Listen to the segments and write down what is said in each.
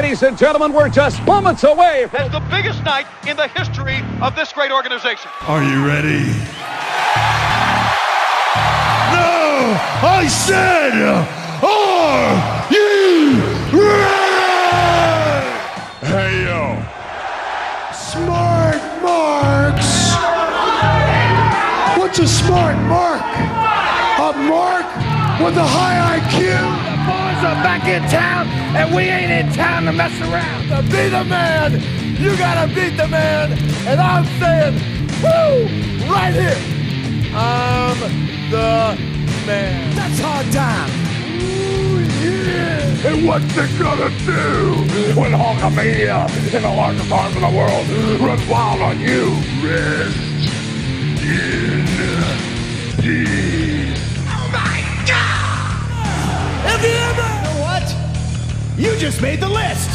Ladies and gentlemen, we're just moments away from the biggest night in the history of this great organization. Are you ready? No! I said, are you ready? Hey, yo. Smart marks. What's a smart mark? A mark with a high IQ? Boys are back in town, and we ain't in town to mess around. To be the man, you gotta beat the man. And I'm saying, woo, right here. I'm the man. That's hard time. Ooh, yeah. And what's it gonna do when Hulkamania in the largest arms in the world runs wild on you? Rest in peace. Have you ever? You know what? You just made the list.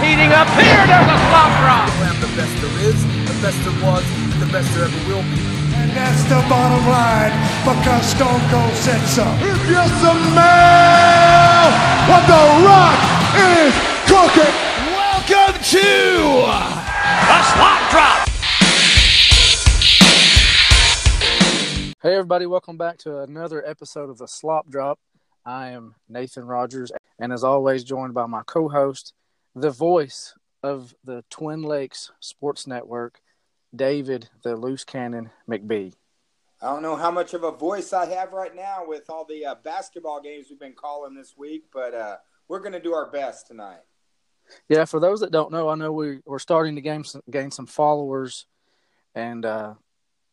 Heating up here, there's a slop drop. I am the best there is, the best there was, the best there ever will be. And that's the bottom line because Stone Cold said so. If you smell what the rock is cooking. Welcome to A slop drop. Hey, everybody, welcome back to another episode of the Slop Drop. I am Nathan Rogers, and as always, joined by my co host, the voice of the Twin Lakes Sports Network, David the Loose Cannon McBee. I don't know how much of a voice I have right now with all the uh, basketball games we've been calling this week, but uh, we're going to do our best tonight. Yeah, for those that don't know, I know we, we're starting to gain some, gain some followers and uh,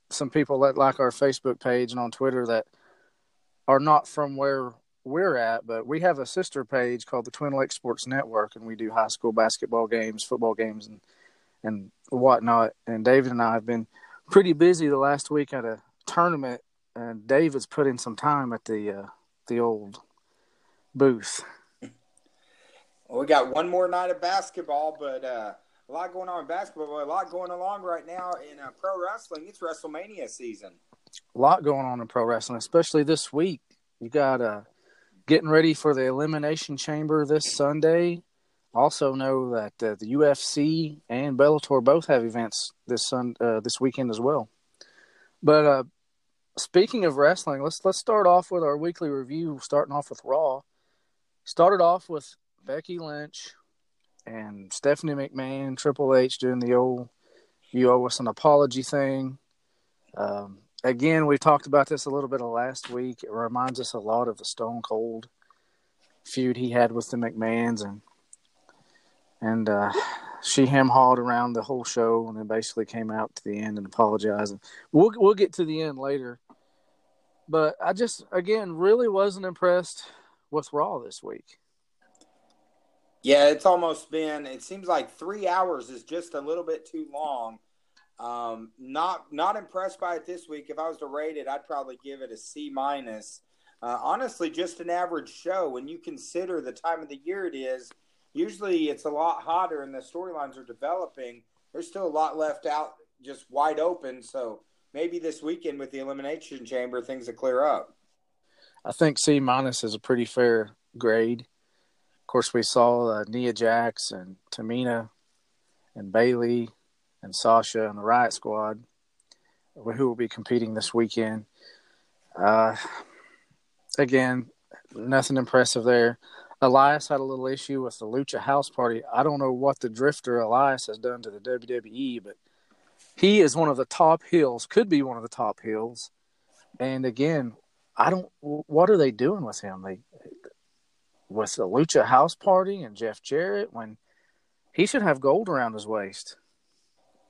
some people that like our Facebook page and on Twitter that are not from where we're at, but we have a sister page called the Twin Lakes Sports Network, and we do high school basketball games, football games, and and whatnot. And David and I have been pretty busy the last week at a tournament, and David's put in some time at the uh, the old booth. Well, we got one more night of basketball, but uh, a lot going on in basketball, a lot going along right now in uh, pro wrestling. It's WrestleMania season. A lot going on in pro wrestling, especially this week. You got uh, getting ready for the Elimination Chamber this Sunday. Also know that uh, the UFC and Bellator both have events this sun uh, this weekend as well. But uh, speaking of wrestling, let's let's start off with our weekly review. Starting off with Raw. Started off with Becky Lynch and Stephanie McMahon, Triple H doing the old "you owe us an apology" thing. Um, again, we talked about this a little bit of last week. It reminds us a lot of the Stone Cold feud he had with the McMahons, and and uh, she hem hawed around the whole show, and then basically came out to the end and apologized. We'll we'll get to the end later, but I just again really wasn't impressed with Raw this week. Yeah, it's almost been. It seems like three hours is just a little bit too long. Um, not not impressed by it this week. If I was to rate it, I'd probably give it a C minus. Uh, honestly, just an average show. When you consider the time of the year it is, usually it's a lot hotter and the storylines are developing. There's still a lot left out, just wide open. So maybe this weekend with the elimination chamber, things will clear up. I think C minus is a pretty fair grade. Of course, we saw uh, Nia Jax and Tamina and Bayley and Sasha and the Riot Squad, who will be competing this weekend. Uh, again, nothing impressive there. Elias had a little issue with the Lucha House Party. I don't know what the Drifter Elias has done to the WWE, but he is one of the top heels, could be one of the top heels. And again, I don't. What are they doing with him? They with the Lucha House Party and Jeff Jarrett when he should have gold around his waist.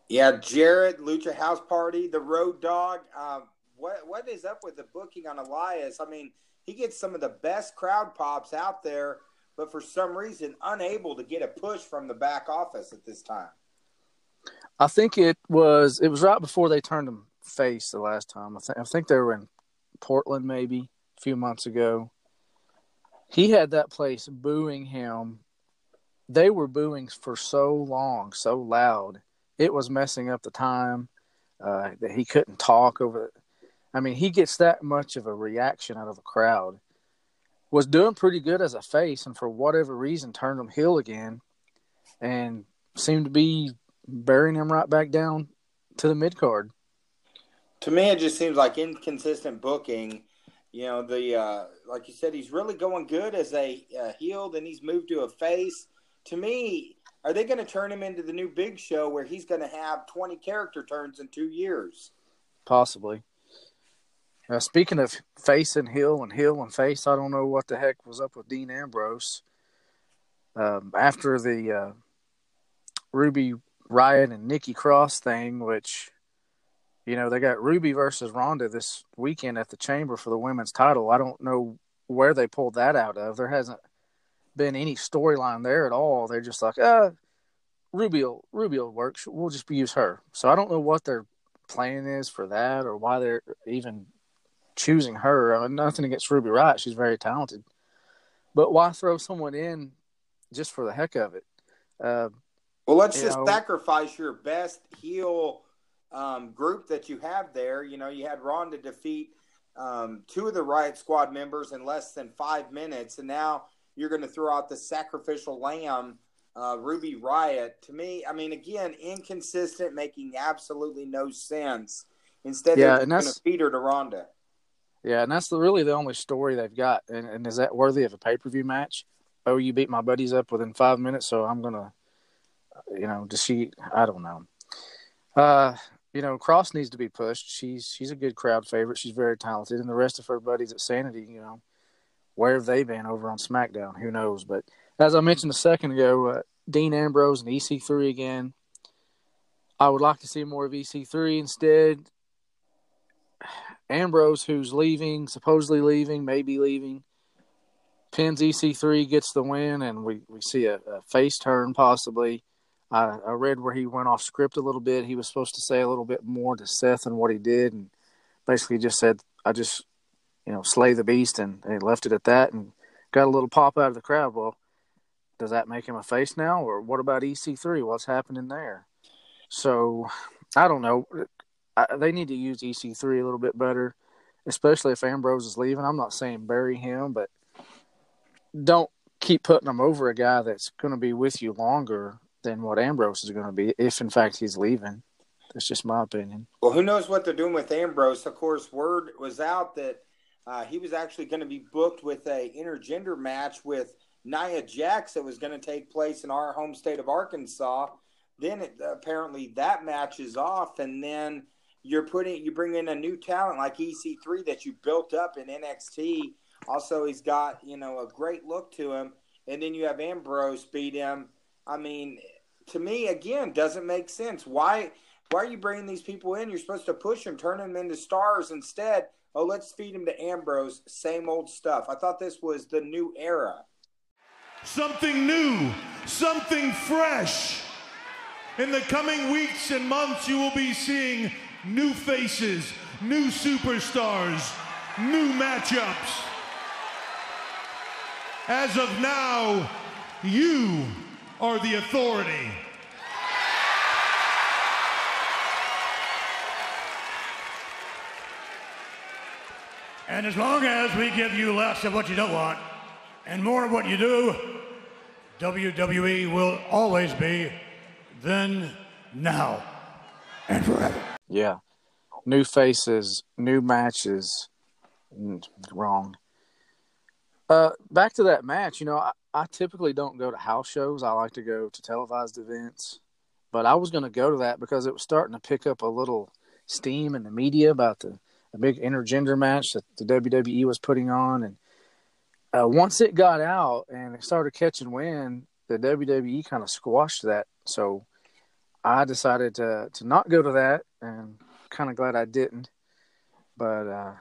Yeah, Jarrett, Lucha House Party, the Road Dog. Uh, what what is up with the booking on Elias? I mean, he gets some of the best crowd pops out there, but for some reason, unable to get a push from the back office at this time. I think it was it was right before they turned him face the last time. I, th- I think they were in Portland maybe a few months ago. He had that place booing him. They were booing for so long, so loud. it was messing up the time. Uh, that he couldn't talk over. I mean, he gets that much of a reaction out of the crowd. Was doing pretty good as a face, and for whatever reason, turned him heel again, and seemed to be burying him right back down to the mid card. To me, it just seems like inconsistent booking. You know, the uh, like you said, he's really going good as a uh, heel, then he's moved to a face. To me, are they going to turn him into the new Big Show where he's going to have 20 character turns in two years? Possibly. Uh, speaking of face and heel and heel and face, I don't know what the heck was up with Dean Ambrose. Um, after the uh, Ruby Riott and Nikki Cross thing, which, you know, they got Ruby versus Ronda this weekend at the Chamber for the women's title. I don't know where they pulled that out of. There hasn't been any storyline there at all. They're just like, uh, Ruby will, Ruby will work. We'll just use her. So I don't know what their plan is for that or why they're even choosing her. I mean, nothing against Ruby Riott. She's very talented. But why throw someone in just for the heck of it? Uh, well, let's just know, sacrifice your best heel um, group that you have there. You know, you had Ronda defeat um, two of the Riot Squad members in less than five minutes, and now you're going to throw out the sacrificial lamb, uh, Ruby Riott. To me, I mean, again, inconsistent, making absolutely no sense. Instead, yeah, they're going to feed her to Ronda. Yeah, and that's the, really the only story they've got. And, and is that worthy of a pay per view match? Oh, you beat my buddies up within five minutes, so I'm gonna, you know, she? I don't know. Uh, you know, Cross needs to be pushed. She's she's a good crowd favorite. She's very talented, and the rest of her buddies at Sanity, you know, where have they been over on SmackDown? Who knows? But as I mentioned a second ago, uh, Dean Ambrose and EC3 again. I would like to see more of EC3 instead. Ambrose, who's leaving, supposedly leaving, maybe leaving, pins EC3, gets the win, and we, we see a, a face turn possibly. I, I read where he went off script a little bit. He was supposed to say a little bit more to Seth than what he did, and basically just said, I just you know, slay the beast, and they left it at that, and got a little pop out of the crowd. Well, does that make him a face now, or what about EC3? What's happening there? So, I don't know. I, they need to use EC3 a little bit better, especially if Ambrose is leaving. I'm not saying bury him, but don't keep putting him over a guy that's going to be with you longer than what Ambrose is going to be, if in fact he's leaving. That's just my opinion. Well, who knows what they're doing with Ambrose? Of course, word was out that uh, he was actually going to be booked with a intergender match with Nia Jax that was going to take place in our home state of Arkansas. Then it, apparently that match is off, and then you're putting you bring in a new talent like EC3 that you built up in NXT. Also, he's got you know a great look to him, and then you have Ambrose beat him. I mean, to me, again, doesn't make sense. Why? Why are you bringing these people in? You're supposed to push them, turn them into stars. Instead, oh, let's feed them to Ambrose, same old stuff. I thought this was the new era. Something new, something fresh. In the coming weeks and months, you will be seeing new faces, new superstars, new matchups. As of now, you are the authority. And as long as we give you less of what you don't want and more of what you do, WWE will always be then, now, and forever. Yeah. New faces, new matches. Mm, wrong. Uh, back to that match, you know, I, I typically don't go to house shows. I like to go to televised events. But I was going to go to that because it was starting to pick up a little steam in the media about the a big intergender match that the WWE was putting on, and uh, once it got out and it started catching wind, the WWE kind of squashed that. So I decided to to not go to that, and kind of glad I didn't. But uh,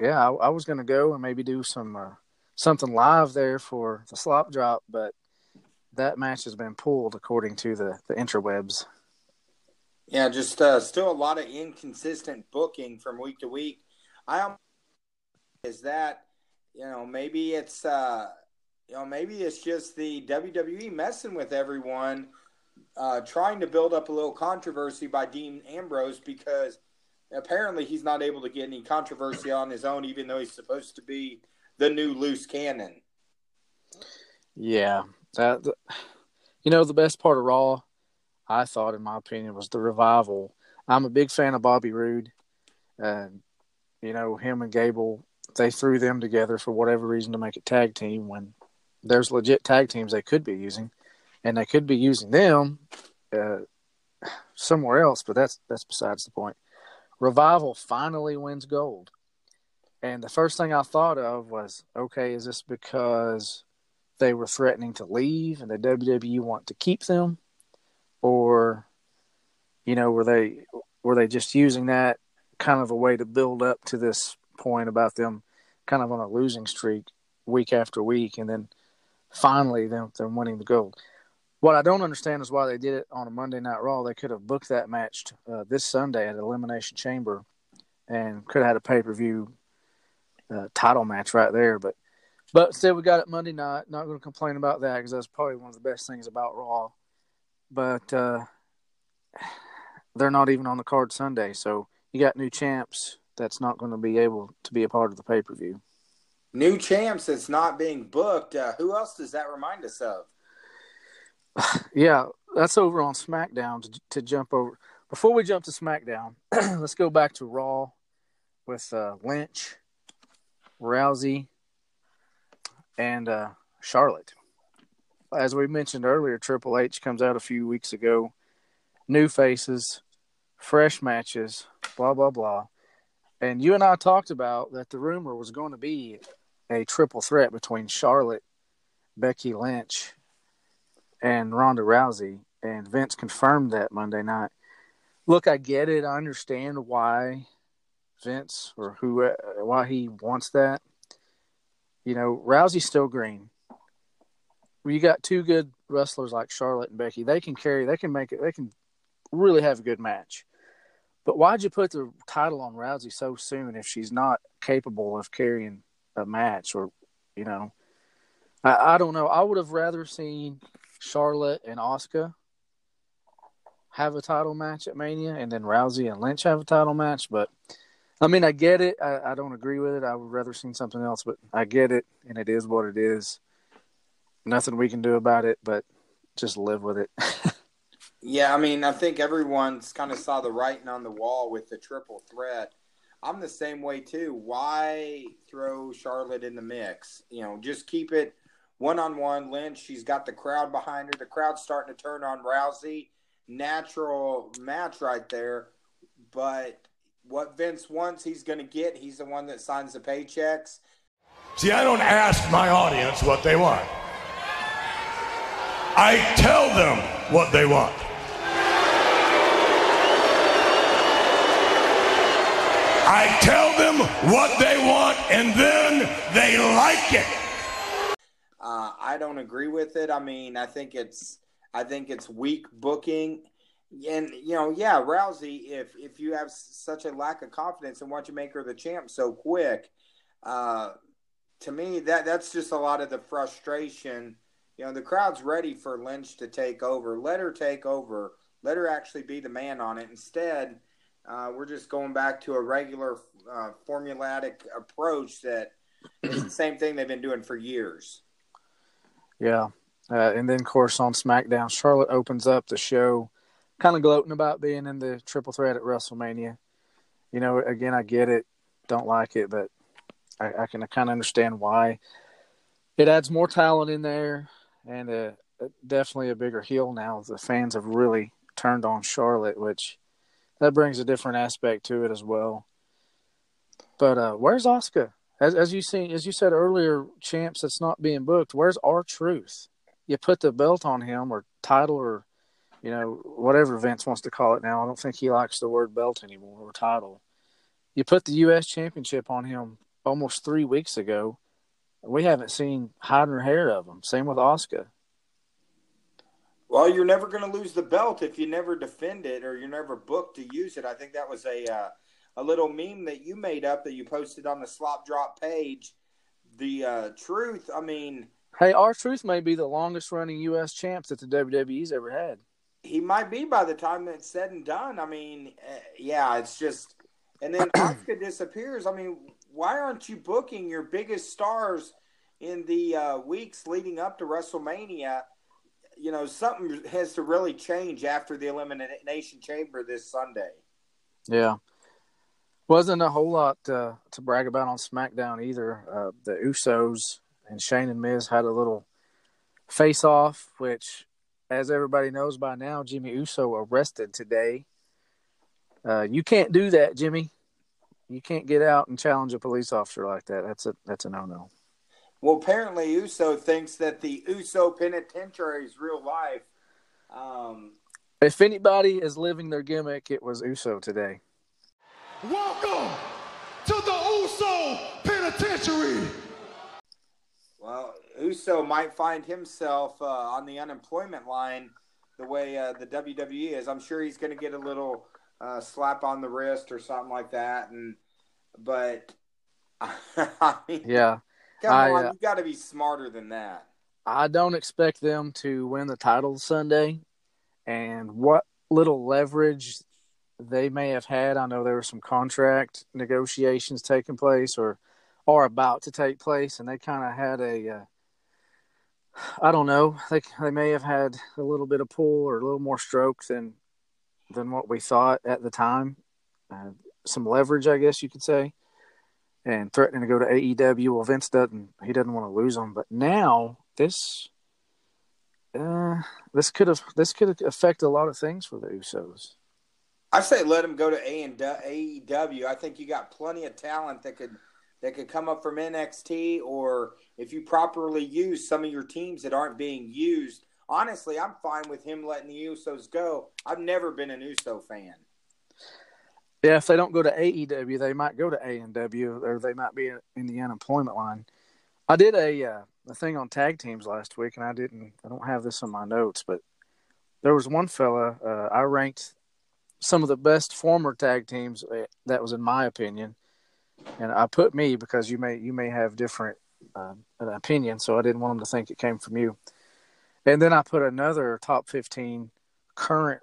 yeah, I, I was going to go and maybe do some uh, something live there for the slop drop, but that match has been pulled according to the the interwebs. Yeah, just uh, still a lot of inconsistent booking from week to week. I is that you know maybe it's uh, you know maybe it's just the WWE messing with everyone uh, trying to build up a little controversy by Dean Ambrose because apparently he's not able to get any controversy on his own, even though he's supposed to be the new loose cannon. Yeah, that you know the best part of Raw, I thought, in my opinion, was the revival. I'm a big fan of Bobby Roode, and you know him and Gable. They threw them together for whatever reason to make a tag team when there's legit tag teams they could be using, and they could be using them uh, somewhere else. But that's that's besides the point. Revival finally wins gold. And the first thing I thought of was, okay, is this because they were threatening to leave and the WWE want to keep them? Or, you know, were they were they just using that kind of a way to build up to this point about them kind of on a losing streak week after week and then finally them them winning the gold? What I don't understand is why they did it on a Monday Night Raw. They could have booked that match uh, this Sunday at Elimination Chamber and could have had a pay per view uh, title match right there. But but still, we got it Monday night. Not going to complain about that because that's probably one of the best things about Raw. But uh, they're not even on the card Sunday, so you got new champs that's not going to be able to be a part of the pay per view. New champs that's not being booked. Uh, who else does that remind us of? yeah, that's over on SmackDown to, to jump over. Before we jump to SmackDown, let's go back to Raw with uh, Lynch, Rousey, and uh, Charlotte. As we mentioned earlier, Triple H comes out a few weeks ago. New faces, fresh matches, blah, blah, blah. And you and I talked about that the rumor was going to be a triple threat between Charlotte, Becky Lynch, and Ronda Rousey, and Vince confirmed that Monday night. Look, I get it. I understand why Vince or who uh, why he wants that. You know, Rousey's still green. You got two good wrestlers like Charlotte and Becky. They can carry. They can make it. They can really have a good match. But why'd you put the title on Rousey so soon if she's not capable of carrying a match? Or, you know, I, I don't know. I would have rather seen Charlotte and Asuka have a title match at Mania, and then Rousey and Lynch have a title match. But I mean, I get it. I, I don't agree with it. I would rather seen something else, but I get it, and it is what it is. Nothing we can do about it, but just live with it. yeah, I mean, I think everyone's kind of saw the writing on the wall with the triple threat. I'm the same way too. Why throw Charlotte in the mix? You know, just keep it one on one. Lynch, she's got the crowd behind her. The crowd's starting to turn on Rousey. Natural match right there. But what Vince wants, he's going to get. He's the one that signs the paychecks. See, I don't ask my audience what they want, I tell them what they want. I tell them what they want, and then they like it. Uh, I don't agree with it. I mean, I think it's I think it's weak booking, and you know, yeah, Rousey. If if you have such a lack of confidence and want to make her the champ so quick, uh, to me that that's just a lot of the frustration. You know, the crowd's ready for Lynch to take over. Let her take over. Let her actually be the man on it. Instead, uh, we're just going back to a regular uh, formulatic approach that is the same thing they've been doing for years. Yeah. Uh, and then, of course, on SmackDown, Charlotte opens up the show kind of gloating about being in the triple threat at WrestleMania. You know, again, I get it. Don't like it, but I, I can kind of understand why. It adds more talent in there and uh, definitely a bigger heel now. The fans have really turned on Charlotte, which that brings a different aspect to it as well. But uh, where's Asuka? as as you see as you said earlier, champs that's not being booked. Where's R-Truth? You put the belt on him or title or you know whatever Vince wants to call it now. I don't think he likes the word belt anymore or title. You put the U.S. Championship on him almost three weeks ago. We haven't seen hide or hair of him. Same with Asuka. Well, you're never going to lose the belt if you never defend it or you're never booked to use it. I think that was a uh, a little meme that you made up that you posted on the slop drop page. The uh, truth, I mean, hey, R-Truth may be the longest running U.S. champs that the WWE's ever had. He might be by the time it's said and done. I mean, uh, yeah, it's just, and then Asuka disappears. I mean, why aren't you booking your biggest stars in the uh, weeks leading up to WrestleMania? You know, something has to really change after the Elimination Chamber this Sunday. Yeah. Wasn't a whole lot uh, to brag about on SmackDown either. Uh, the Usos and Shane and Miz had a little face off, which, as everybody knows by now, Jimmy Uso arrested today. Uh, you can't do that, Jimmy. You can't get out and challenge a police officer like that. That's a that's a no no. Well, apparently Uso thinks that the Uso Penitentiary is real life. Um, if anybody is living their gimmick, it was Uso today. Welcome to the Uso Penitentiary. Well, Uso might find himself uh, on the unemployment line the way uh, the WWE is. I'm sure he's going to get a little uh, slap on the wrist or something like that. And but I mean, yeah, come I, on, uh, you got to be smarter than that. I don't expect them to win the title Sunday, and what little leverage they may have had. I know there were some contract negotiations taking place or are about to take place, and they kind of had a. Uh, I don't know. They they may have had a little bit of pull or a little more stroke than than what we thought at the time. Uh, some leverage, I guess you could say, and threatening to go to AEW. Well, Vince doesn't. He doesn't want to lose them, but now this. Uh, this could have this could affect a lot of things for the Usos. I say let him go to A and AEW. I think you got plenty of talent that could that could come up from NXT, or if you properly use some of your teams that aren't being used. Honestly, I'm fine with him letting the Usos go. I've never been an Uso fan. Yeah, if they don't go to AEW, they might go to A and W, or they might be in the unemployment line. I did a uh, a thing on tag teams last week, and I didn't. I don't have this in my notes, but there was one fella uh, I ranked some of the best former tag teams. Uh, that was in my opinion, and I put me because you may you may have different uh, opinion, so I didn't want them to think it came from you. And then I put another top fifteen current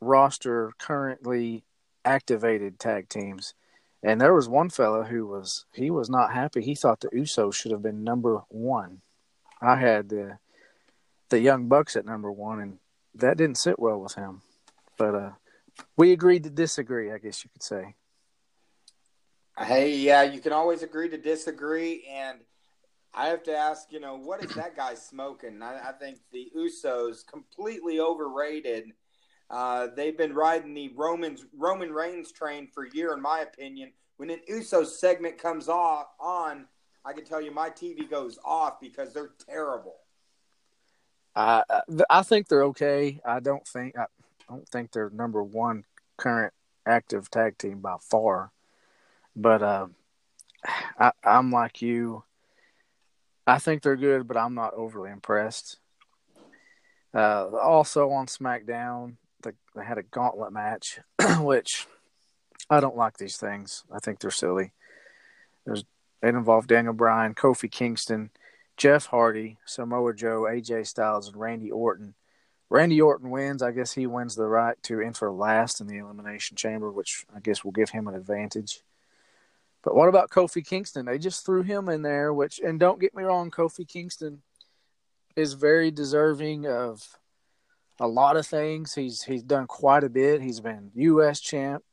roster, currently activated tag teams. And there was one fella who was he was not happy. He thought the Usos should have been number one. I had the the Young Bucks at number one, and that didn't sit well with him. But uh, we agreed to disagree, I guess you could say. Hey, yeah, you can always agree to disagree, and I have to ask, you know, what is that guy smoking? I, I think the Usos completely overrated. Uh, they've been riding the Roman's Roman Reigns train for a year, in my opinion. When an Usos segment comes off on, I can tell you my TV goes off because they're terrible. I I think they're okay. I don't think I don't think they're number one current active tag team by far. But uh, I, I'm like you. I think they're good, but I'm not overly impressed. Uh, also on SmackDown, they, they had a gauntlet match, which I don't like these things. I think they're silly. There's it involved Daniel Bryan, Kofi Kingston, Jeff Hardy, Samoa Joe, AJ Styles, and Randy Orton. Randy Orton wins. I guess he wins the right to enter last in the Elimination Chamber, which I guess will give him an advantage. But what about Kofi Kingston? They just threw him in there, which, and don't get me wrong, Kofi Kingston is very deserving of a lot of things. He's he's done quite a bit. He's been U.S. champ.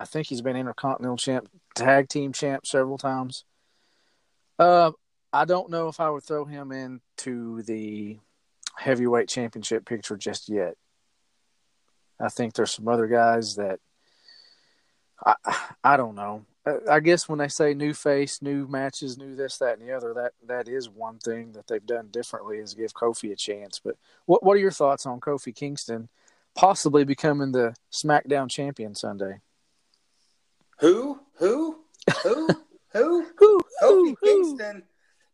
I think he's been Intercontinental champ, tag team champ several times. Uh, I don't know if I would throw him into the heavyweight championship picture just yet. I think there's some other guys that I I don't know. Uh, I guess when they say new face, new matches, new this, that, and the other, that that is one thing that they've done differently is give Kofi a chance. But what what are your thoughts on Kofi Kingston possibly becoming the SmackDown champion Sunday? Who? Who? Who? who? Who? Kofi Kingston.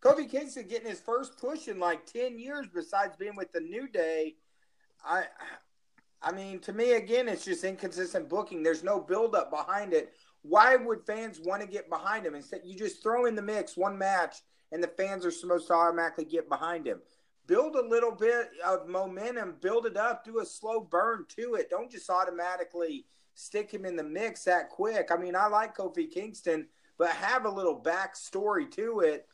Kofi Kingston getting his first push in like ten years, besides being with the New Day. I, I mean, to me, again, it's just inconsistent booking. There's no build up behind it why would fans want to get behind him? Instead, you just throw in the mix one match, and the fans are supposed to automatically get behind him. build a little bit of momentum, build it up, do a slow burn to it. Don't just automatically stick him in the mix that quick. I mean, I like Kofi Kingston, but have a little backstory to it.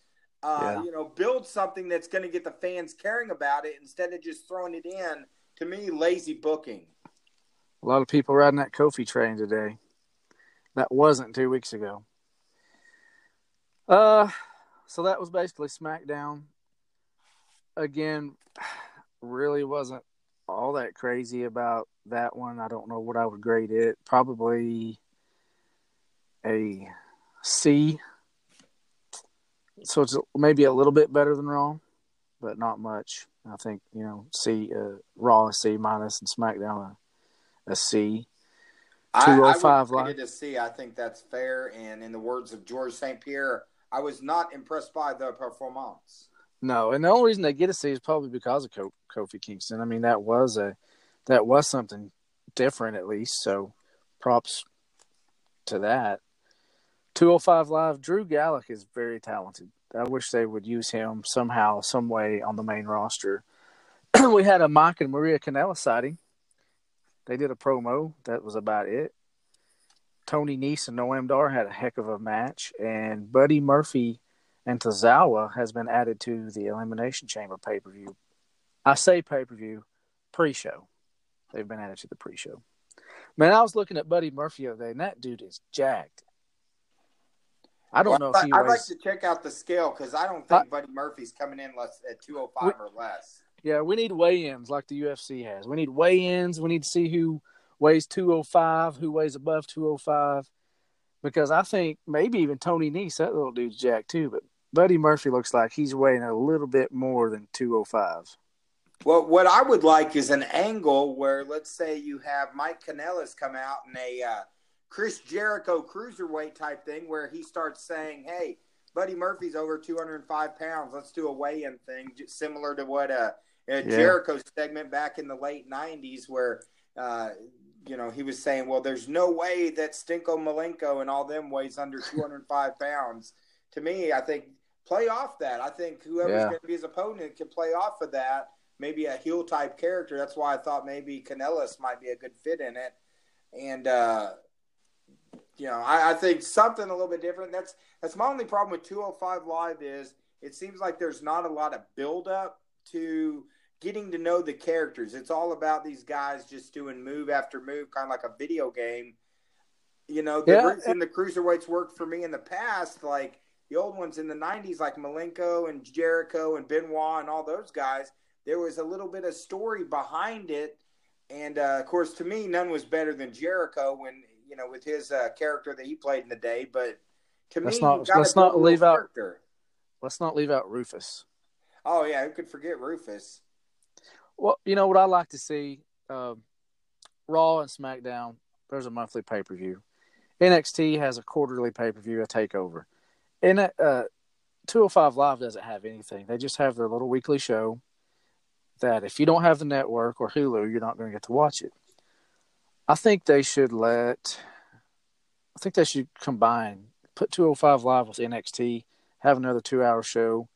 Uh, yeah. You know, build something that's going to get the fans caring about it instead of just throwing it in. To me, lazy booking. A lot of people riding that Kofi train today. That wasn't two weeks ago. Uh, so that was basically SmackDown. Again, really wasn't all that crazy about that one. I don't know what I would grade it. Probably a C. So it's maybe a little bit better than Raw, but not much. I think you know C uh, Raw a C minus and SmackDown a, a C. Two oh five live. I, I C. I think that's fair. And in the words of George St. Pierre, I was not impressed by the performance. No, and the only reason they get a C is probably because of Kofi Kingston. I mean, that was a that was something different at least. So, props to that. 205 Live, Drew Gulak is very talented. I wish they would use him somehow, some way on the main roster. we had a Mike and Maria Kanellis sighting. They did a promo. That was about it. Tony Nese and Noam Dar had a heck of a match, and Buddy Murphy and Tozawa has been added to the Elimination Chamber pay per view. I say pay per view, pre show. They've been added to the pre show. Man, I was looking at Buddy Murphy the other day, and that dude is jacked. I don't well, know if he. I'd weighs... like to check out the scale because I don't think I... Buddy Murphy's coming in less at two hundred oh five or less. Yeah, we need weigh-ins like the UFC has. We need weigh-ins. We need to see who weighs 205, who weighs above 205. Because I think maybe even Tony Nese, that little dude's jacked too. But Buddy Murphy looks like he's weighing a little bit more than 205. Well, what I would like is an angle where, let's say, you have Mike Kanellis come out in a uh, Chris Jericho cruiserweight type thing, where he starts saying, "Hey, Buddy Murphy's over 205 pounds. Let's do a weigh-in thing, similar to what a yeah. Jericho segment back in the late 90s, where uh, you know, he was saying, well, there's no way that Stinko Malenko and all them weighs under 205 pounds. To me, I think play off that. I think whoever's yeah. going to be his opponent can play off of that. Maybe a heel type character. That's why I thought maybe Kanellis might be a good fit in it. And, uh, you know, I, I think something a little bit different. That's that's my only problem with 205 Live is it seems like there's not a lot of build up to getting to know the characters. It's all about these guys just doing move after move, kind of like a video game. You know, the yeah. reason the cruiserweights worked for me in the past, like the old ones in the '90s, like Malenko and Jericho and Benoit and all those guys, there was a little bit of story behind it. And uh, of course, to me, none was better than Jericho when you know with his uh, character that he played in the day. But to let's me, not, let's not leave out. Let's not leave out Rufus. Oh yeah, who could forget Rufus? Well, you know what I like to see: uh, Raw and SmackDown. There's a monthly pay per view. NXT has a quarterly pay per view, a takeover. And uh, 205 Live doesn't have anything. They just have their little weekly show. That if you don't have the network or Hulu, you're not going to get to watch it. I think they should let. I think they should combine, put 205 Live with NXT, have another two-hour show,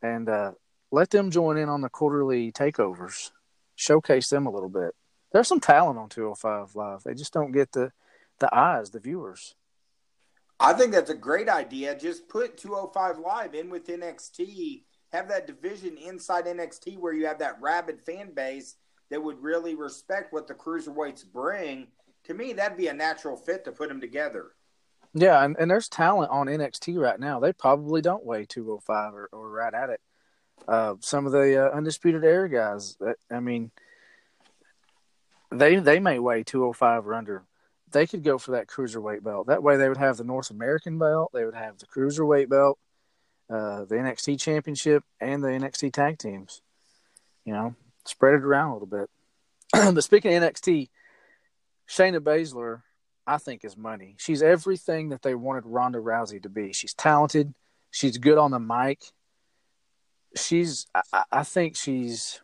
and uh, let them join in on the quarterly takeovers, showcase them a little bit. There's some talent on 205 Live. They just don't get the the eyes, the viewers. I think that's a great idea. Just put 205 Live in with NXT. Have that division inside NXT where you have that rabid fan base that would really respect what the cruiserweights bring. To me, that'd be a natural fit to put them together. Yeah, and, and there's talent on NXT right now. They probably don't weigh 205 or, or right at it uh, some of the uh, undisputed era guys. I mean, they they may weigh two hundred oh five or under. They could go for that cruiserweight belt. That way, they would have the North American belt. They would have the cruiserweight belt, uh, the NXT Championship, and the NXT Tag Teams. You know, spread it around a little bit. but speaking of NXT, Shayna Baszler, I think, is money. She's everything that they wanted Ronda Rousey to be. She's talented. She's good on the mic she's I, I think she's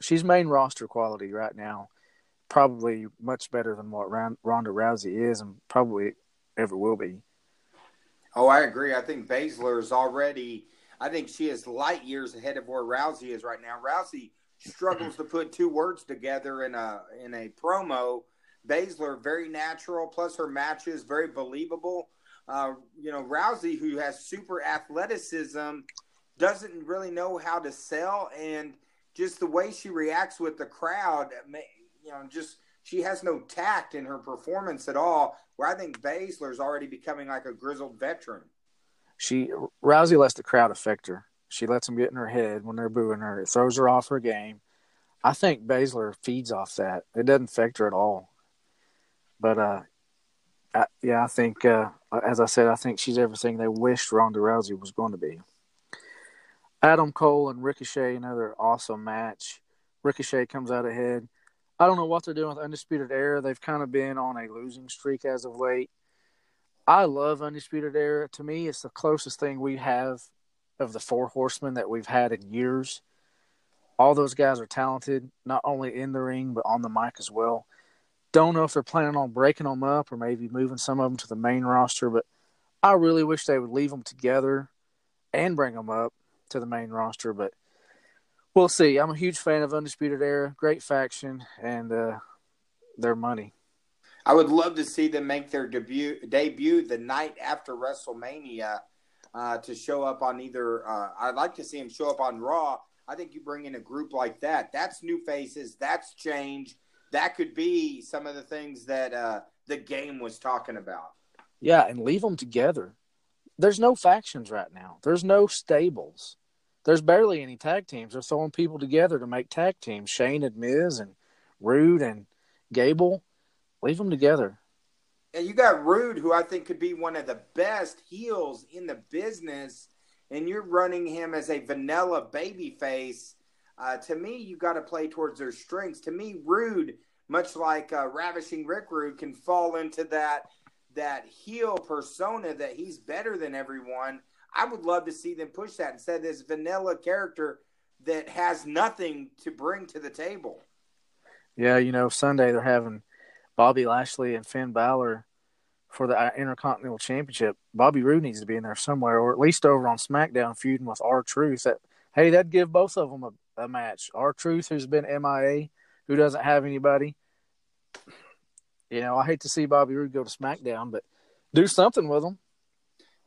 she's main roster quality right now. Probably much better than what Ronda Rousey is, and probably ever will be. Oh, I agree. I think Baszler is already. I think she is light years ahead of where Rousey is right now. Rousey struggles to put two words together in a in a promo. Baszler very natural, plus her matches very believable. Uh, you know, Rousey, who has super athleticism, doesn't really know how to sell, and just the way she reacts with the crowd, you know, just she has no tact in her performance at all. Where I think Baszler's already becoming like a grizzled veteran. She Rousey lets the crowd affect her. She lets them get in her head when they're booing her. It throws her off her game. I think Baszler feeds off that. It doesn't affect her at all. But uh, I, yeah, I think uh, as I said, I think she's everything they wished Ronda Rousey was going to be. Adam Cole and Ricochet, another awesome match. Ricochet comes out ahead. I don't know what they're doing with Undisputed Era. They've kind of been on a losing streak as of late. I love Undisputed Era. To me, it's the closest thing we have of the four horsemen that we've had in years. All those guys are talented, not only in the ring, but on the mic as well. Don't know if they're planning on breaking them up or maybe moving some of them to the main roster, but I really wish they would leave them together and bring them up to the main roster. But we'll see. I'm a huge fan of Undisputed Era, great faction, and uh, their money. I would love to see them make their debut debut the night after WrestleMania uh, to show up on either. Uh, I'd like to see them show up on Raw. I think you bring in a group like that. That's new faces. That's change. That could be some of the things that uh, the game was talking about. Yeah, and leave them together. There's no factions right now. There's no stables. There's barely any tag teams. They're throwing people together to make tag teams. Shane and Miz and Roode and Gable Leave them together. And you got Roode, who I think could be one of the best heels in the business, and you're running him as a vanilla baby face. Uh, to me, you got to play towards their strengths. To me, Roode, much like uh, Ravishing Rick Rude, can fall into that that heel persona that he's better than everyone. I would love to see them push that instead of this vanilla character that has nothing to bring to the table. Yeah, you know, Sunday they're having Bobby Lashley and Finn Balor for the uh, Intercontinental Championship. Bobby Roode needs to be in there somewhere, or at least over on SmackDown feuding with R-Truth. That hey, that'd give both of them a, a match. R-Truth, who's been MIA, who doesn't have anybody. You know, I hate to see Bobby Roode go to SmackDown, but do something with him.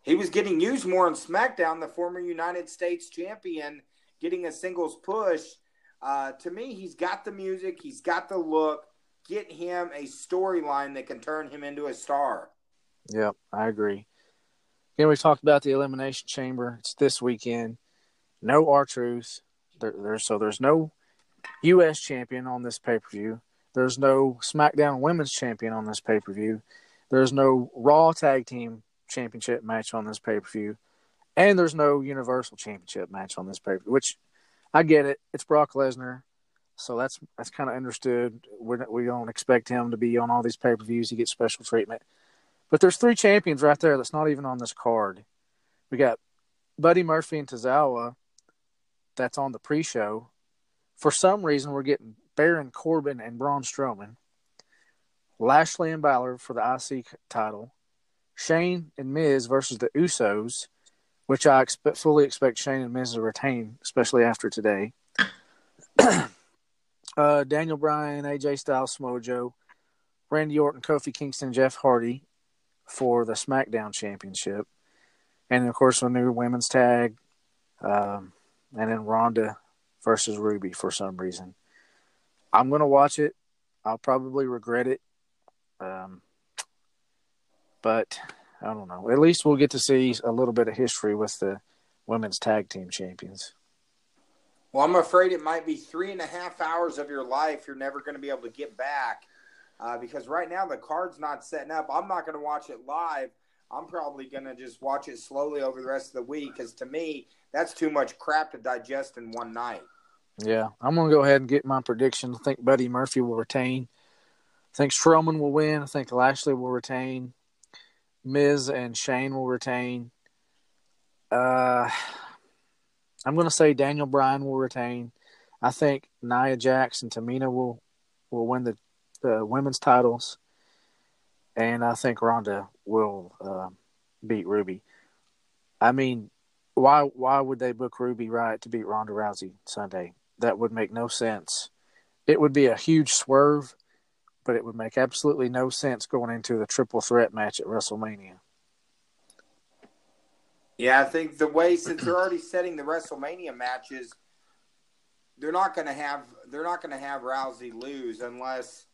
He was getting used more on SmackDown, the former United States champion, getting a singles push. Uh, to me, he's got the music, he's got the look get him a storyline that can turn him into a star. Yep, I agree. Again, we talked about the Elimination Chamber. It's this weekend. No R-Truth. There, there's so there's no U.S. champion on this pay per view. There's no SmackDown Women's Champion on this pay per view. There's no Raw Tag Team Championship match on this pay per view, and there's no Universal Championship match on this pay per view. Which I get it. It's Brock Lesnar. So that's that's kind of understood. We're, we don't expect him to be on all these pay per views. He gets special treatment. But there's three champions right there that's not even on this card. We got Buddy Murphy and Tozawa. That's on the pre-show. For some reason, we're getting Baron Corbin and Braun Strowman. Lashley and Balor for the IC title. Shane and Miz versus the Usos, which I expect, fully expect Shane and Miz to retain, especially after today. uh, Daniel Bryan, AJ Styles, Mojo, Randy Orton, Kofi Kingston, Jeff Hardy for the SmackDown Championship, and of course a new women's tag, um, and then Ronda versus Ruby for some reason. I'm gonna watch it. I'll probably regret it, um, but I don't know. At least we'll get to see a little bit of history with the women's tag team champions. Well, I'm afraid it might be three and a half hours of your life you're never going to be able to get back uh, because right now the card's not setting up. I'm not going to watch it live. I'm probably going to just watch it slowly over the rest of the week because to me, that's too much crap to digest in one night. Yeah, I'm going to go ahead and get my prediction. I think Buddy Murphy will retain. I think Strowman will win. I think Lashley will retain. Miz and Shane will retain. Uh, I'm going to say Daniel Bryan will retain. I think Nia Jax and Tamina will will win the, the women's titles, and I think Ronda will uh, beat Ruby. I mean, why why would they book Ruby Riott to beat Ronda Rousey Sunday? That would make no sense. It would be a huge swerve, but it would make absolutely no sense going into the triple threat match at WrestleMania. Yeah, I think the way since they're already setting the WrestleMania matches, they're not going to have they're not going to have Rousey lose unless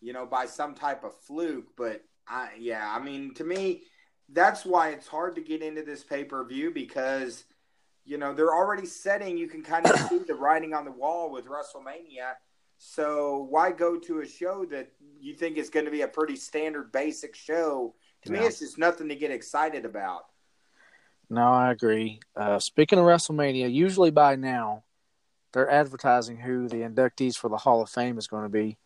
you know by some type of fluke. But I yeah, I mean to me that's why it's hard to get into this pay per view because you know they're already setting. You can kind of see the writing on the wall with WrestleMania. So why go to a show that you think is going to be a pretty standard basic show? To yeah. me, it's just nothing to get excited about. No, I agree. Uh, speaking of WrestleMania, usually by now they're advertising who the inductees for the Hall of Fame is going to be.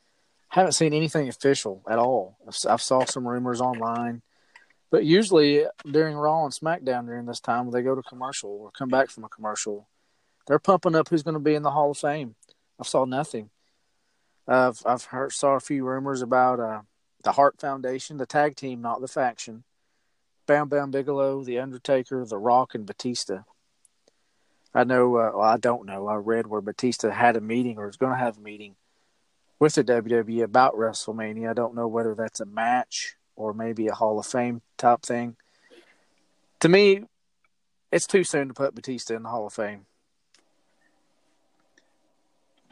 Haven't seen anything official at all. I've saw some rumors online, but usually during Raw and SmackDown during this time, they go to commercial or come back from a commercial, they're pumping up who's going to be in the Hall of Fame. I saw nothing. I've I've heard saw a few rumors about uh, the Hart Foundation, the tag team, not the faction. Bam Bam Bigelow, The Undertaker, The Rock, and Batista. I know, uh, well, I don't know. I read where Batista had a meeting or is going to have a meeting with the WWE about WrestleMania. I don't know whether that's a match or maybe a Hall of Fame type thing. To me, it's too soon to put Batista in the Hall of Fame.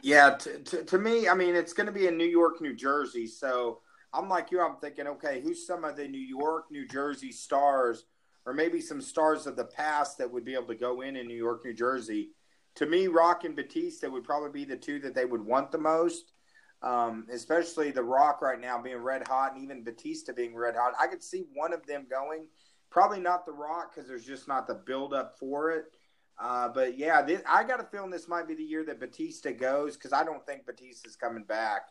Yeah, to, to, to me, I mean, it's going to be in New York, New Jersey. So I'm like you. I'm thinking, okay, who's some of the New York, New Jersey stars, or maybe some stars of the past that would be able to go in in New York, New Jersey? To me, Rock and Batista would probably be the two that they would want the most. Um, especially the Rock right now being red hot, and even Batista being red hot. I could see one of them going. Probably not the Rock because there's just not the build up for it. Uh, but yeah, this, I got a feeling this might be the year that Batista goes because I don't think Batista's coming back.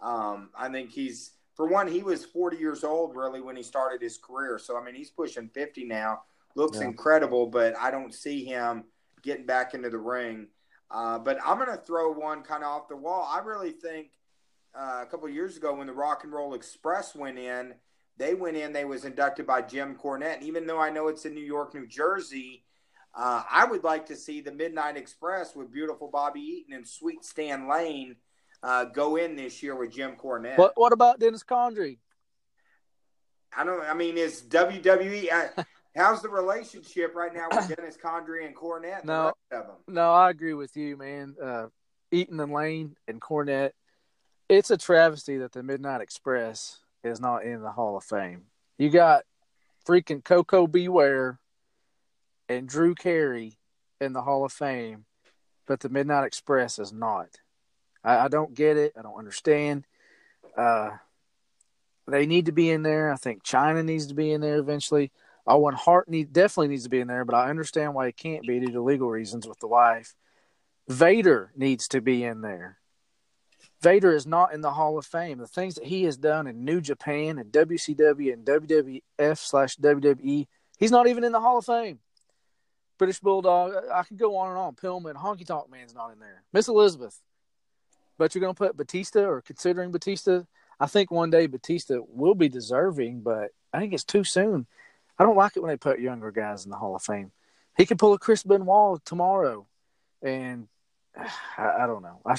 Um, I think he's for one, he was 40 years old really when he started his career. So I mean, he's pushing 50 now. Looks yeah. incredible, but I don't see him getting back into the ring. Uh, but I'm going to throw one kind of off the wall. I really think uh, a couple years ago when the Rock and Roll Express went in, they went in. They was inducted by Jim Cornette. And even though I know it's in New York, New Jersey, uh, I would like to see the Midnight Express with beautiful Bobby Eaton and Sweet Stan Lane uh, go in this year with Jim Cornette. What What about Dennis Condrey? I don't. I mean, is WWE? Uh, how's the relationship right now with Dennis Condrey and Cornette? no, no, I agree with you, man. Uh, Eaton and Lane and Cornette. It's a travesty that the Midnight Express is not in the Hall of Fame. You got freaking Koko B. Ware and Drew Carey in the Hall of Fame, but the Midnight Express is not. I, I don't get it. I don't understand. Uh, they need to be in there. I think Chyna needs to be in there eventually. Owen Hart need, definitely needs to be in there, but I understand why he can't be due to legal reasons with the wife. Vader needs to be in there. Vader is not in the Hall of Fame. The things that he has done in New Japan and WCW and WWF slash WWE, he's not even in the Hall of Fame. British Bulldog, I could go on and on. Pillman, Honky Tonk Man's not in there. Miss Elizabeth, but you're going to put Batista or considering Batista. I think one day Batista will be deserving, but I think it's too soon. I don't like it when they put younger guys in the Hall of Fame. He could pull a Chris Benoit tomorrow, and I, I don't know. I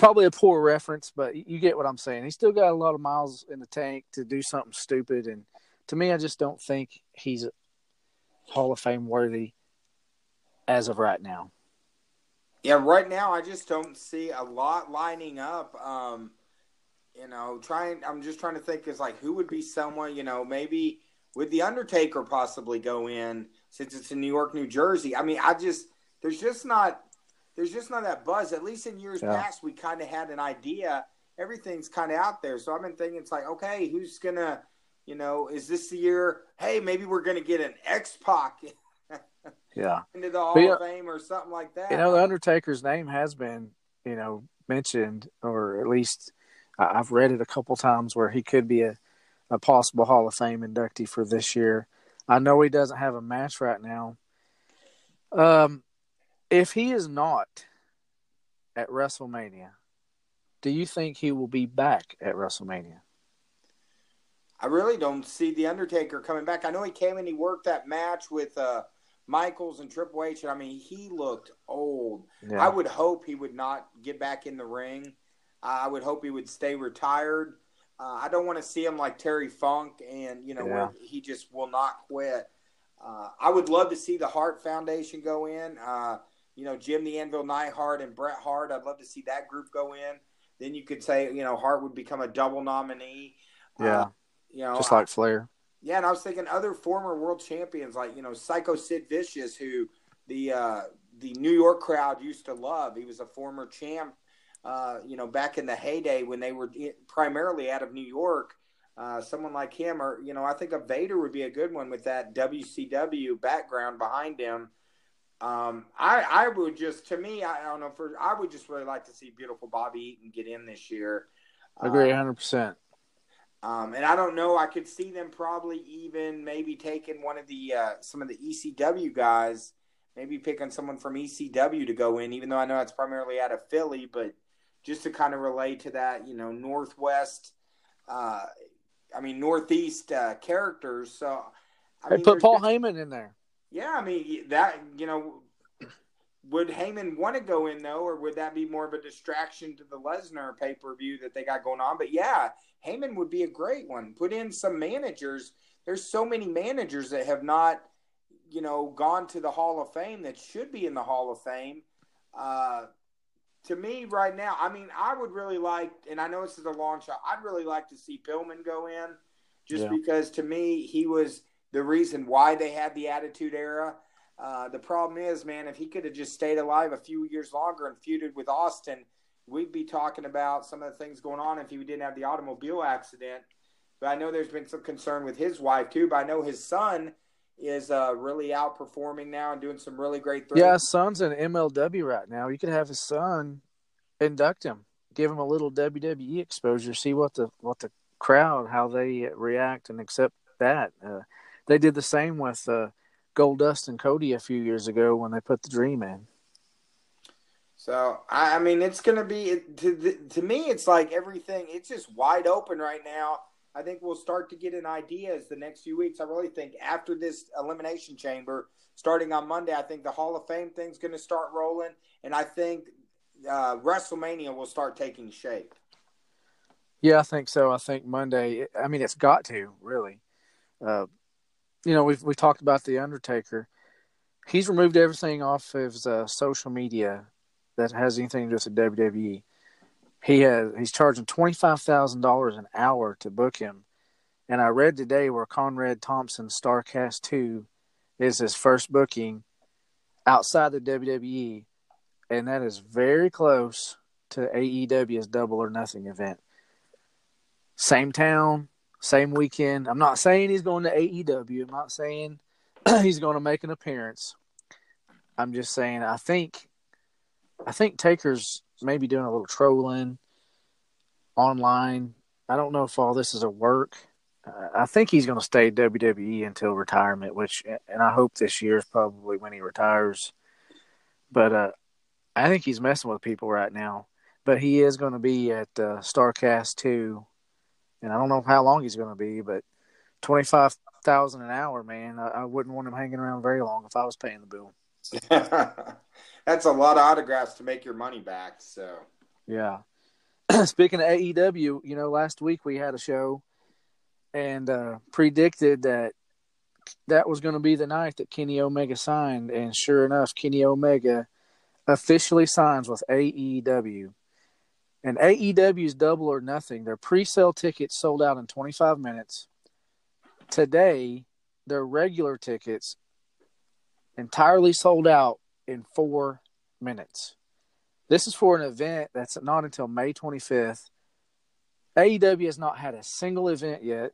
probably a poor reference, but you get what I'm saying. He's still got a lot of miles in the tank to do something stupid, and to me, I just don't think he's Hall of Fame worthy as of right now. Yeah, right now I just don't see a lot lining up. Um, you know, trying. I'm just trying to think is like who would be someone. You know, maybe would the Undertaker possibly go in since it's in New York, New Jersey? I mean, I just there's just not there's just not that buzz. At least in years yeah. past, we kind of had an idea. Everything's kind of out there. So I've been thinking it's like, okay, who's gonna, you know, is this the year? Hey, maybe we're gonna get an X Pac yeah, into the Hall but, of Fame or something like that. You know, the Undertaker's name has been, you know, mentioned, or at least I've read it a couple times where he could be a, a possible Hall of Fame inductee for this year. I know he doesn't have a match right now. Um, if he is not at WrestleMania, do you think he will be back at WrestleMania? I really don't see the Undertaker coming back. I know he came and he worked that match with uh, Michaels and Triple H. I mean, he looked old. Yeah. I would hope he would not get back in the ring. I would hope he would stay retired. Uh, I don't want to see him like Terry Funk, and you know Yeah. where he just will not quit. Uh, I would love to see the Hart Foundation go in. Uh, you know, Jim the Anvil Neidhart and Bret Hart. I'd love to see that group go in. Then you could say, you know, Hart would become a double nominee. Yeah. Uh, you know, Just like Flair. yeah, and I was thinking other former world champions like you know Psycho Sid Vicious, who the uh, the New York crowd used to love. He was a former champ, uh, you know, back in the heyday when they were primarily out of New York. Uh, someone like him, or you know, I think a Vader would be a good one with that WCW background behind him. Um, I I would just to me, I don't know for I would just really like to see beautiful Bobby Eaton get in this year. Agree, Uh, hundred percent. um, and I don't know. I could see them probably even maybe taking one of the uh, some of the ECW guys, maybe picking someone from ECW to go in. Even though I know it's primarily out of Philly, but just to kind of relate to that, you know, Northwest, uh, I mean Northeast uh, characters. So I mean, put Paul just- Heyman in there. Yeah, I mean that you know, would Heyman want to go in though, or would that be more of a distraction to the Lesnar pay per view that they got going on? But yeah, Heyman would be a great one. Put in some managers. There's so many managers that have not, you know, gone to the Hall of Fame that should be in the Hall of Fame. Uh, to me, right now, I mean, I would really like, and I know this is a long shot. I'd really like to see Pillman go in, just Yeah. because to me he was the reason why they had the Attitude Era. Uh, the problem is, man, if he could have just stayed alive a few years longer and feuded with Austin, we'd be talking about some of the things going on if he didn't have the automobile accident. But I know there's been some concern with his wife too. But I know his son is uh, really outperforming now and doing some really great things. Yeah, his son's in MLW right now. You could have his son induct him, give him a little WWE exposure, see what the what the crowd how they react and accept that. Uh, they did the same with uh, Goldust and Cody a few years ago when they put the Dream in. So I, I mean, it's going to be to to me. It's like everything. It's just wide open right now. I think we'll start to get an idea as the next few weeks. I really think after this elimination chamber, starting on Monday, I think the Hall of Fame thing's going to start rolling, and I think uh, WrestleMania will start taking shape. Yeah, I think so. I think Monday. I mean, it's got to really. Uh, you know, we've we talked about the Undertaker. He's removed everything off of his uh, social media that has anything to do with the WWE. He has he's charging twenty five thousand dollars an hour to book him, and I read today where Conrad Thompson's Starcast Two is his first booking outside the WWE, and that is very close to AEW's Double or Nothing event same town, same weekend. I'm not saying he's going to AEW. I'm not saying he's going to make an appearance. I'm just saying I think I think Taker's maybe doing a little trolling online. I don't know if all this is a work. Uh, I think he's going to stay WWE until retirement, which and I hope this year is probably when he retires. But uh, I think he's messing with people right now. But he is going to be at uh, Starcast two and I don't know how long he's going to be, but twenty five thousand an hour, man, I, I wouldn't want him hanging around very long if I was paying the bill. That's a lot of autographs to make your money back. So Yeah. Speaking of AEW, you know, last week we had a show and uh, predicted that that was going to be the night that Kenny Omega signed, and sure enough, Kenny Omega officially signs with AEW. And AEW's Double or Nothing, their pre-sale tickets sold out in 25 minutes. Today, their regular tickets entirely sold out in four minutes. This is for an event that's not until May 25th. AEW has not had a single event yet.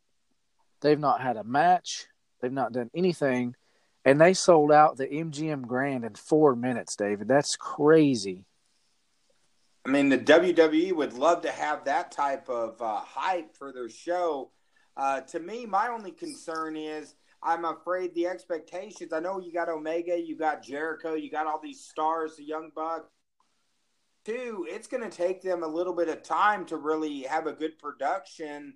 They've not had a match. They've not done anything. And they sold out the MGM Grand in four minutes, David. That's crazy. I mean, the WWE would love to have that type of uh, hype for their show. Uh, to me, my only concern is I'm afraid the expectations. I know you got Omega, you got Jericho, you got all these stars, the Young Bucks. Two, it's going to take them a little bit of time to really have a good production.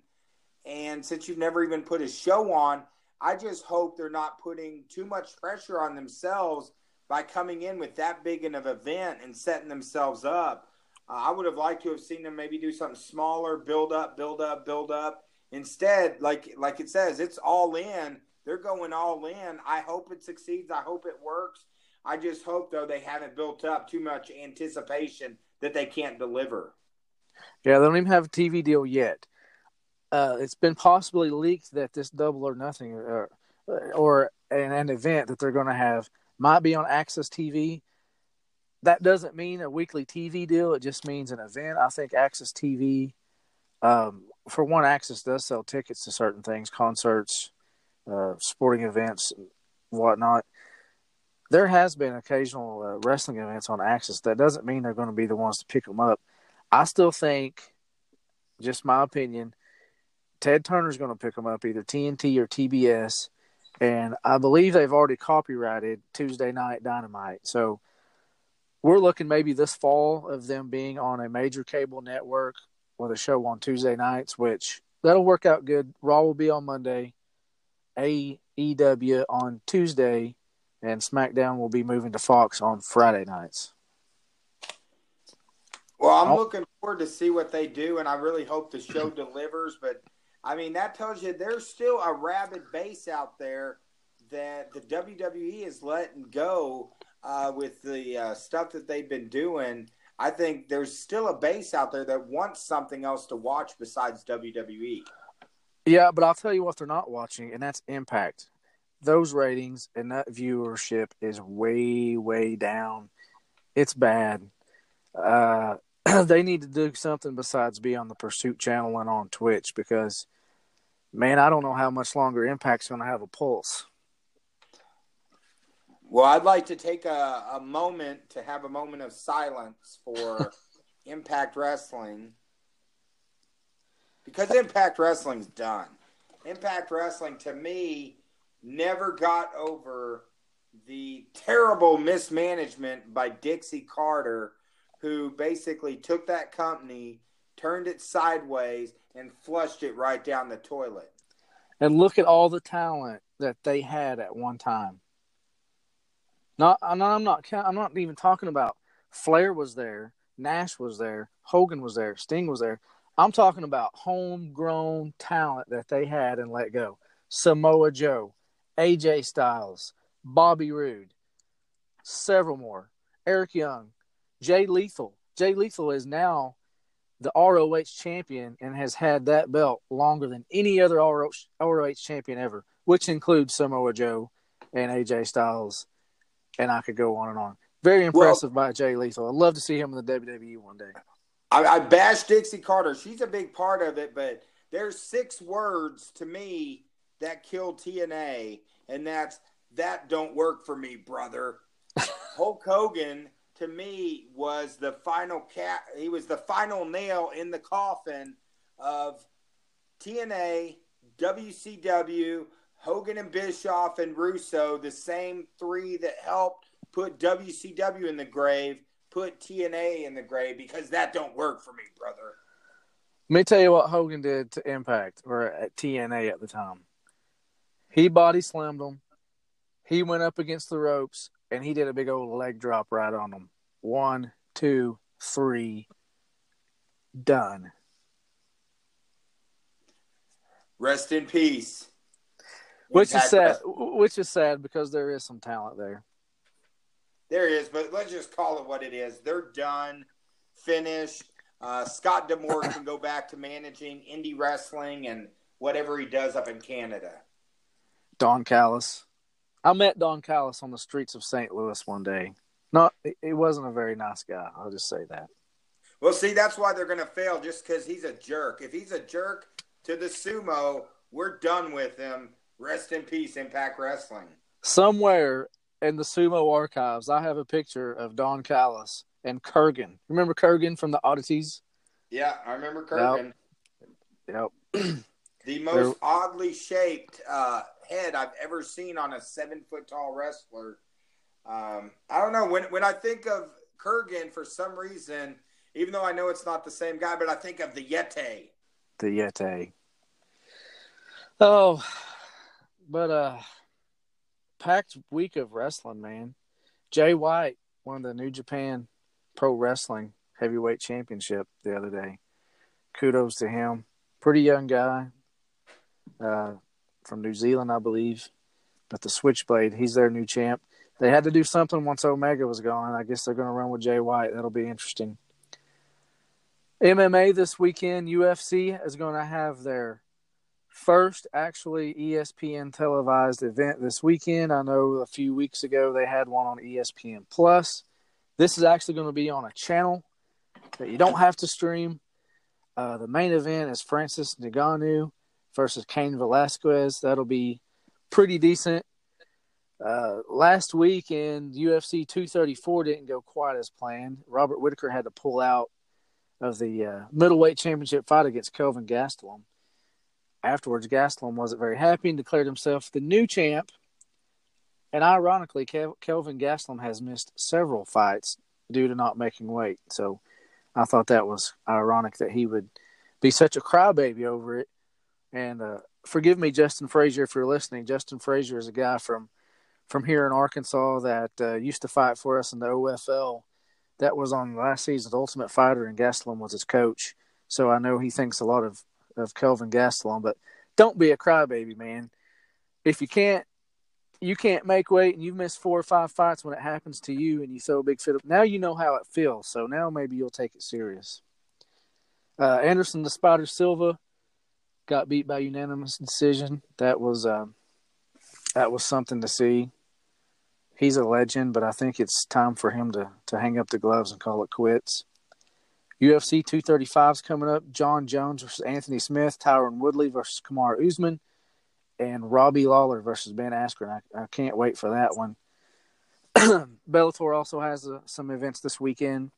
And since you've never even put a show on, I just hope they're not putting too much pressure on themselves by coming in with that big of an event and setting themselves up. Uh, I would have liked to have seen them maybe do something smaller, build up, build up, build up. Instead, like like it says, it's all in. They're going all in. I hope it succeeds. I hope it works. I just hope though they haven't built up too much anticipation that they can't deliver. Yeah, they don't even have a TV deal yet. Uh, it's been possibly leaked that this double or nothing or, uh, or an, an event that they're going to have might be on AXS TV. That doesn't mean a weekly TV deal. It just means an event. I think AXS TV, um, for one, AXS does sell tickets to certain things, concerts, uh, sporting events, whatnot. There has been occasional uh, wrestling events on AXS. That doesn't mean they're going to be the ones to pick them up. I still think, just my opinion, Ted Turner's going to pick them up either TNT or TBS, and I believe they've already copyrighted Tuesday Night Dynamite. So we're looking maybe this fall of them being on a major cable network with a show on Tuesday nights, which that'll work out good. Raw will be on Monday, AEW on Tuesday, and SmackDown will be moving to Fox on Friday nights. Well, I'm oh. looking forward to see what they do, and I really hope the show delivers. But I mean, that tells you there's still a rabid base out there that the WWE is letting go uh, with the uh, stuff that they've been doing. I think there's still a base out there that wants something else to watch besides WWE. Yeah, but I'll tell you what they're not watching, and that's Impact. Those ratings and that viewership is way, way down. It's bad. Uh, they need to do something besides be on the Pursuit channel and on Twitch because, man, I don't know how much longer Impact's going to have a pulse. Well, I'd like to take a, a moment to have a moment of silence for Impact Wrestling because Impact Wrestling's done. Impact Wrestling, to me, never got over the terrible mismanagement by Dixie Carter, who basically took that company, turned it sideways, and flushed it right down the toilet. And look at all the talent that they had at one time. Not, I'm not, I'm not even talking about Flair was there, Nash was there, Hogan was there, Sting was there. I'm talking about homegrown talent that they had and let go. Samoa Joe, AJ Styles, Bobby Roode, several more. Eric Young, Jay Lethal. Jay Lethal is now the ROH champion and has had that belt longer than any other ROH champion ever, which includes Samoa Joe and AJ Styles and I could go on and on. Very impressive well, by Jay Lethal. I'd love to see him in the WWE one day. I, I bash Dixie Carter. She's a big part of it, but there's six words to me that killed TNA, and that's that don't work for me, brother. Hulk Hogan to me was the final cat. He was the final nail in the coffin of TNA, WCW, Hogan and Bischoff and Russo, the same three that helped put WCW in the grave, put TNA in the grave because that don't work for me, brother. Let me tell you what Hogan did to Impact or at TNA at the time. He body slammed them. He went up against the ropes and he did a big old leg drop right on them. One, two, three, done. Rest in peace which is sad. Which is sad because there is some talent there. There is, but let's just call it what it is. They're done, finished. Uh, Scott D'Amore can go back to managing indie wrestling and whatever he does up in Canada. Don Callis. I met Don Callis on the streets of St. Louis one day. Not, he wasn't a very nice guy. I'll just say that. Well, see, that's why they're going to fail, just because he's a jerk. If he's a jerk to the sumo, we're done with him Rest in peace, Impact Wrestling. Somewhere in the sumo archives, I have a picture of Don Callis and Kurrgan. Remember Kurrgan from the Oddities? Yeah, I remember Kurrgan. Yep. yep. the most oddly shaped uh, head I've ever seen on a seven foot tall wrestler. Um, I don't know when when I think of Kurrgan, for some reason, even though I know it's not the same guy, but I think of the Yeti. The Yeti. Oh, but uh, packed week of wrestling, man. Jay White won the New Japan Pro Wrestling Heavyweight Championship the other day. Kudos to him. Pretty young guy, uh, from New Zealand, I believe. But the Switchblade, he's their new champ. They had to do something once Omega was gone. I guess they're going to run with Jay White. That'll be interesting. MMA this weekend, UFC is going to have their first actually ESPN televised event this weekend. I know a few weeks ago they had one on ESPN Plus. This is actually going to be on a channel that you don't have to stream. Uh, the main event is Francis Ngannou versus Cain Velasquez. That'll be pretty decent. Uh, last week in UFC 234 didn't go quite as planned. Robert Whitaker had to pull out of the uh, middleweight championship fight against Kelvin Gastelum. Afterwards, Gastelum wasn't very happy and declared himself the new champ. And ironically, Kel- Kelvin Gastelum has missed several fights due to not making weight. So I thought that was ironic that he would be such a crybaby over it. And uh, forgive me, Justin Frazier, if you're listening. Justin Frazier is a guy from from here in Arkansas that uh, used to fight for us in the OFL that was on last season's Ultimate Fighter, and Gastelum was his coach. So I know he thinks a lot of of Kelvin Gastelum, but don't be a crybaby, man. If you can't, you can't make weight, and you've missed four or five fights when it happens to you, and you throw a big fit. Now you know how it feels, so now maybe you'll take it serious. Uh, Anderson the Spider Silva got beat by unanimous decision. That was um, that was something to see he's a legend, but I think it's time for him to to hang up the gloves and call it quits. UFC 235 is coming up. Jon Jones versus Anthony Smith, Tyron Woodley versus Kamaru Usman, and Robbie Lawler versus Ben Askren. I, I can't wait for that one. Bellator also has uh, some events this weekend.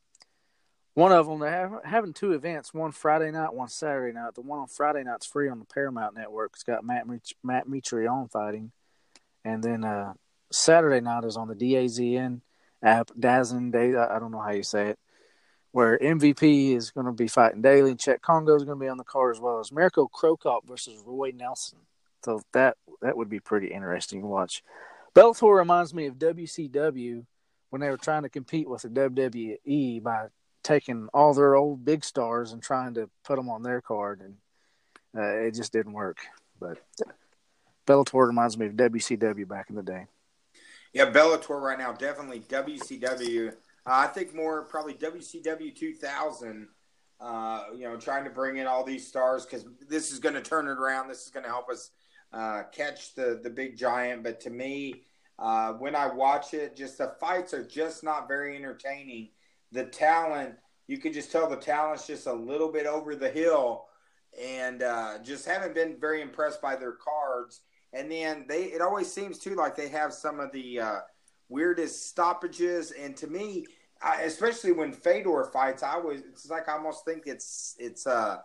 One of them, they're having two events, one Friday night, one Saturday night. The one on Friday night's free on the Paramount Network. It's got Matt Matt Mitrione fighting. And then uh, Saturday night is on the DAZN app, DAZN Day. I don't know how you say it. Where MVP is going to be fighting Daley, and Cheick Kongo is going to be on the card as well as Mirko Cro Cop versus Roy Nelson. So that that would be pretty interesting to watch. Bellator reminds me of WCW when they were trying to compete with the WWE by taking all their old big stars and trying to put them on their card, and uh, it just didn't work. But Bellator reminds me of WCW back in the day. Yeah, Bellator right now, definitely WCW. Uh, I think more probably WCW 2000. Uh, you know, trying to bring in all these stars because this is going to turn it around. This is going to help us uh, catch the the big giant. But to me, uh, when I watch it, just the fights are just not very entertaining. The talent, you can just tell the talent's just a little bit over the hill, and uh, just haven't been very impressed by their cards. And then they, it always seems too like they have some of the uh, weirdest stoppages. And to me, I, especially when Fedor fights, I was, it's like I almost think it's, it's, uh,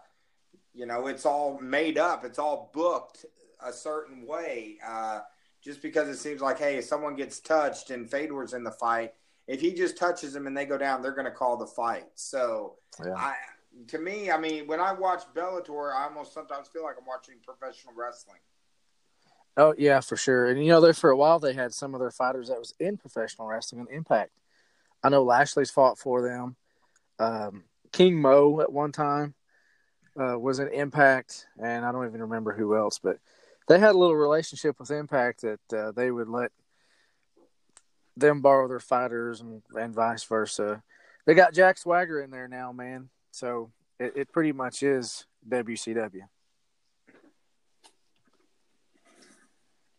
you know, it's all made up. It's all booked a certain way. Uh, just because it seems like, hey, if someone gets touched and Fedor's in the fight, if he just touches them and they go down, they're going to call the fight. So, yeah. I, to me, I mean, when I watch Bellator, I almost sometimes feel like I'm watching professional wrestling. Oh yeah, for sure. And you know, there for a while they had some of their fighters that was in professional wrestling and Impact. I know Lashley's fought for them. Um, King Mo at one time uh, was an Impact, and I don't even remember who else, but they had a little relationship with Impact that uh, they would let them borrow their fighters and, and vice versa. They got Jack Swagger in there now, man. So it, it pretty much is WCW.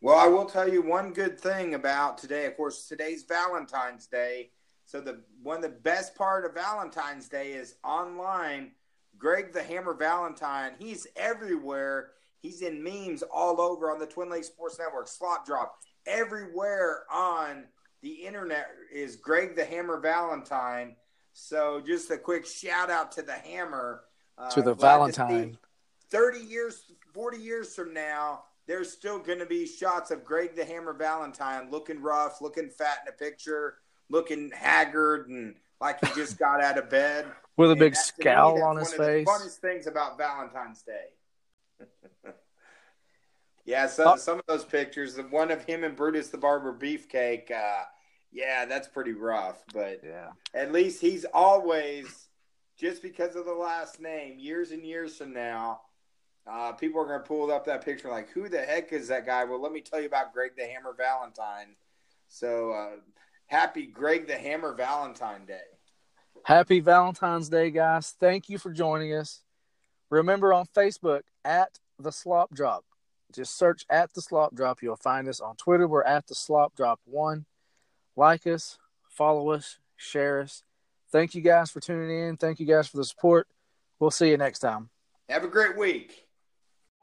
Well, I will tell you one good thing about today. Of course, today's Valentine's Day. So the one of the best part of Valentine's Day is online. Greg the Hammer Valentine. He's everywhere. He's in memes all over on the Twin Lakes Sports Network, Slop Drop. Everywhere on the internet is Greg the Hammer Valentine. So just a quick shout out to the Hammer. Uh, to the Valentine. To 30 years, 40 years from now, there's still going to be shots of Greg the Hammer Valentine looking rough, looking fat in a picture, looking haggard, and like he just got out of bed with a big scowl me, on his face. funnest things about Valentine's Day. Yeah, so, some of those pictures, the one of him and Brutus the Barber Beefcake, uh, yeah, that's pretty rough. But Yeah. at least he's always, just because of the last name, years and years from now, uh, people are going to pull up that picture like, who the heck is that guy? Well, let me tell you about Greg the Hammer Valentine. So uh, happy Greg the Hammer Valentine Day. Happy Valentine's Day, guys. Thank you for joining us. Remember on Facebook at the Slop Drop. Just search at the Slop Drop. You'll find us on Twitter. We're at the Slop Drop One. Like us, follow us, share us. Thank you guys for tuning in. Thank you guys for the support. We'll see you next time. Have a great week.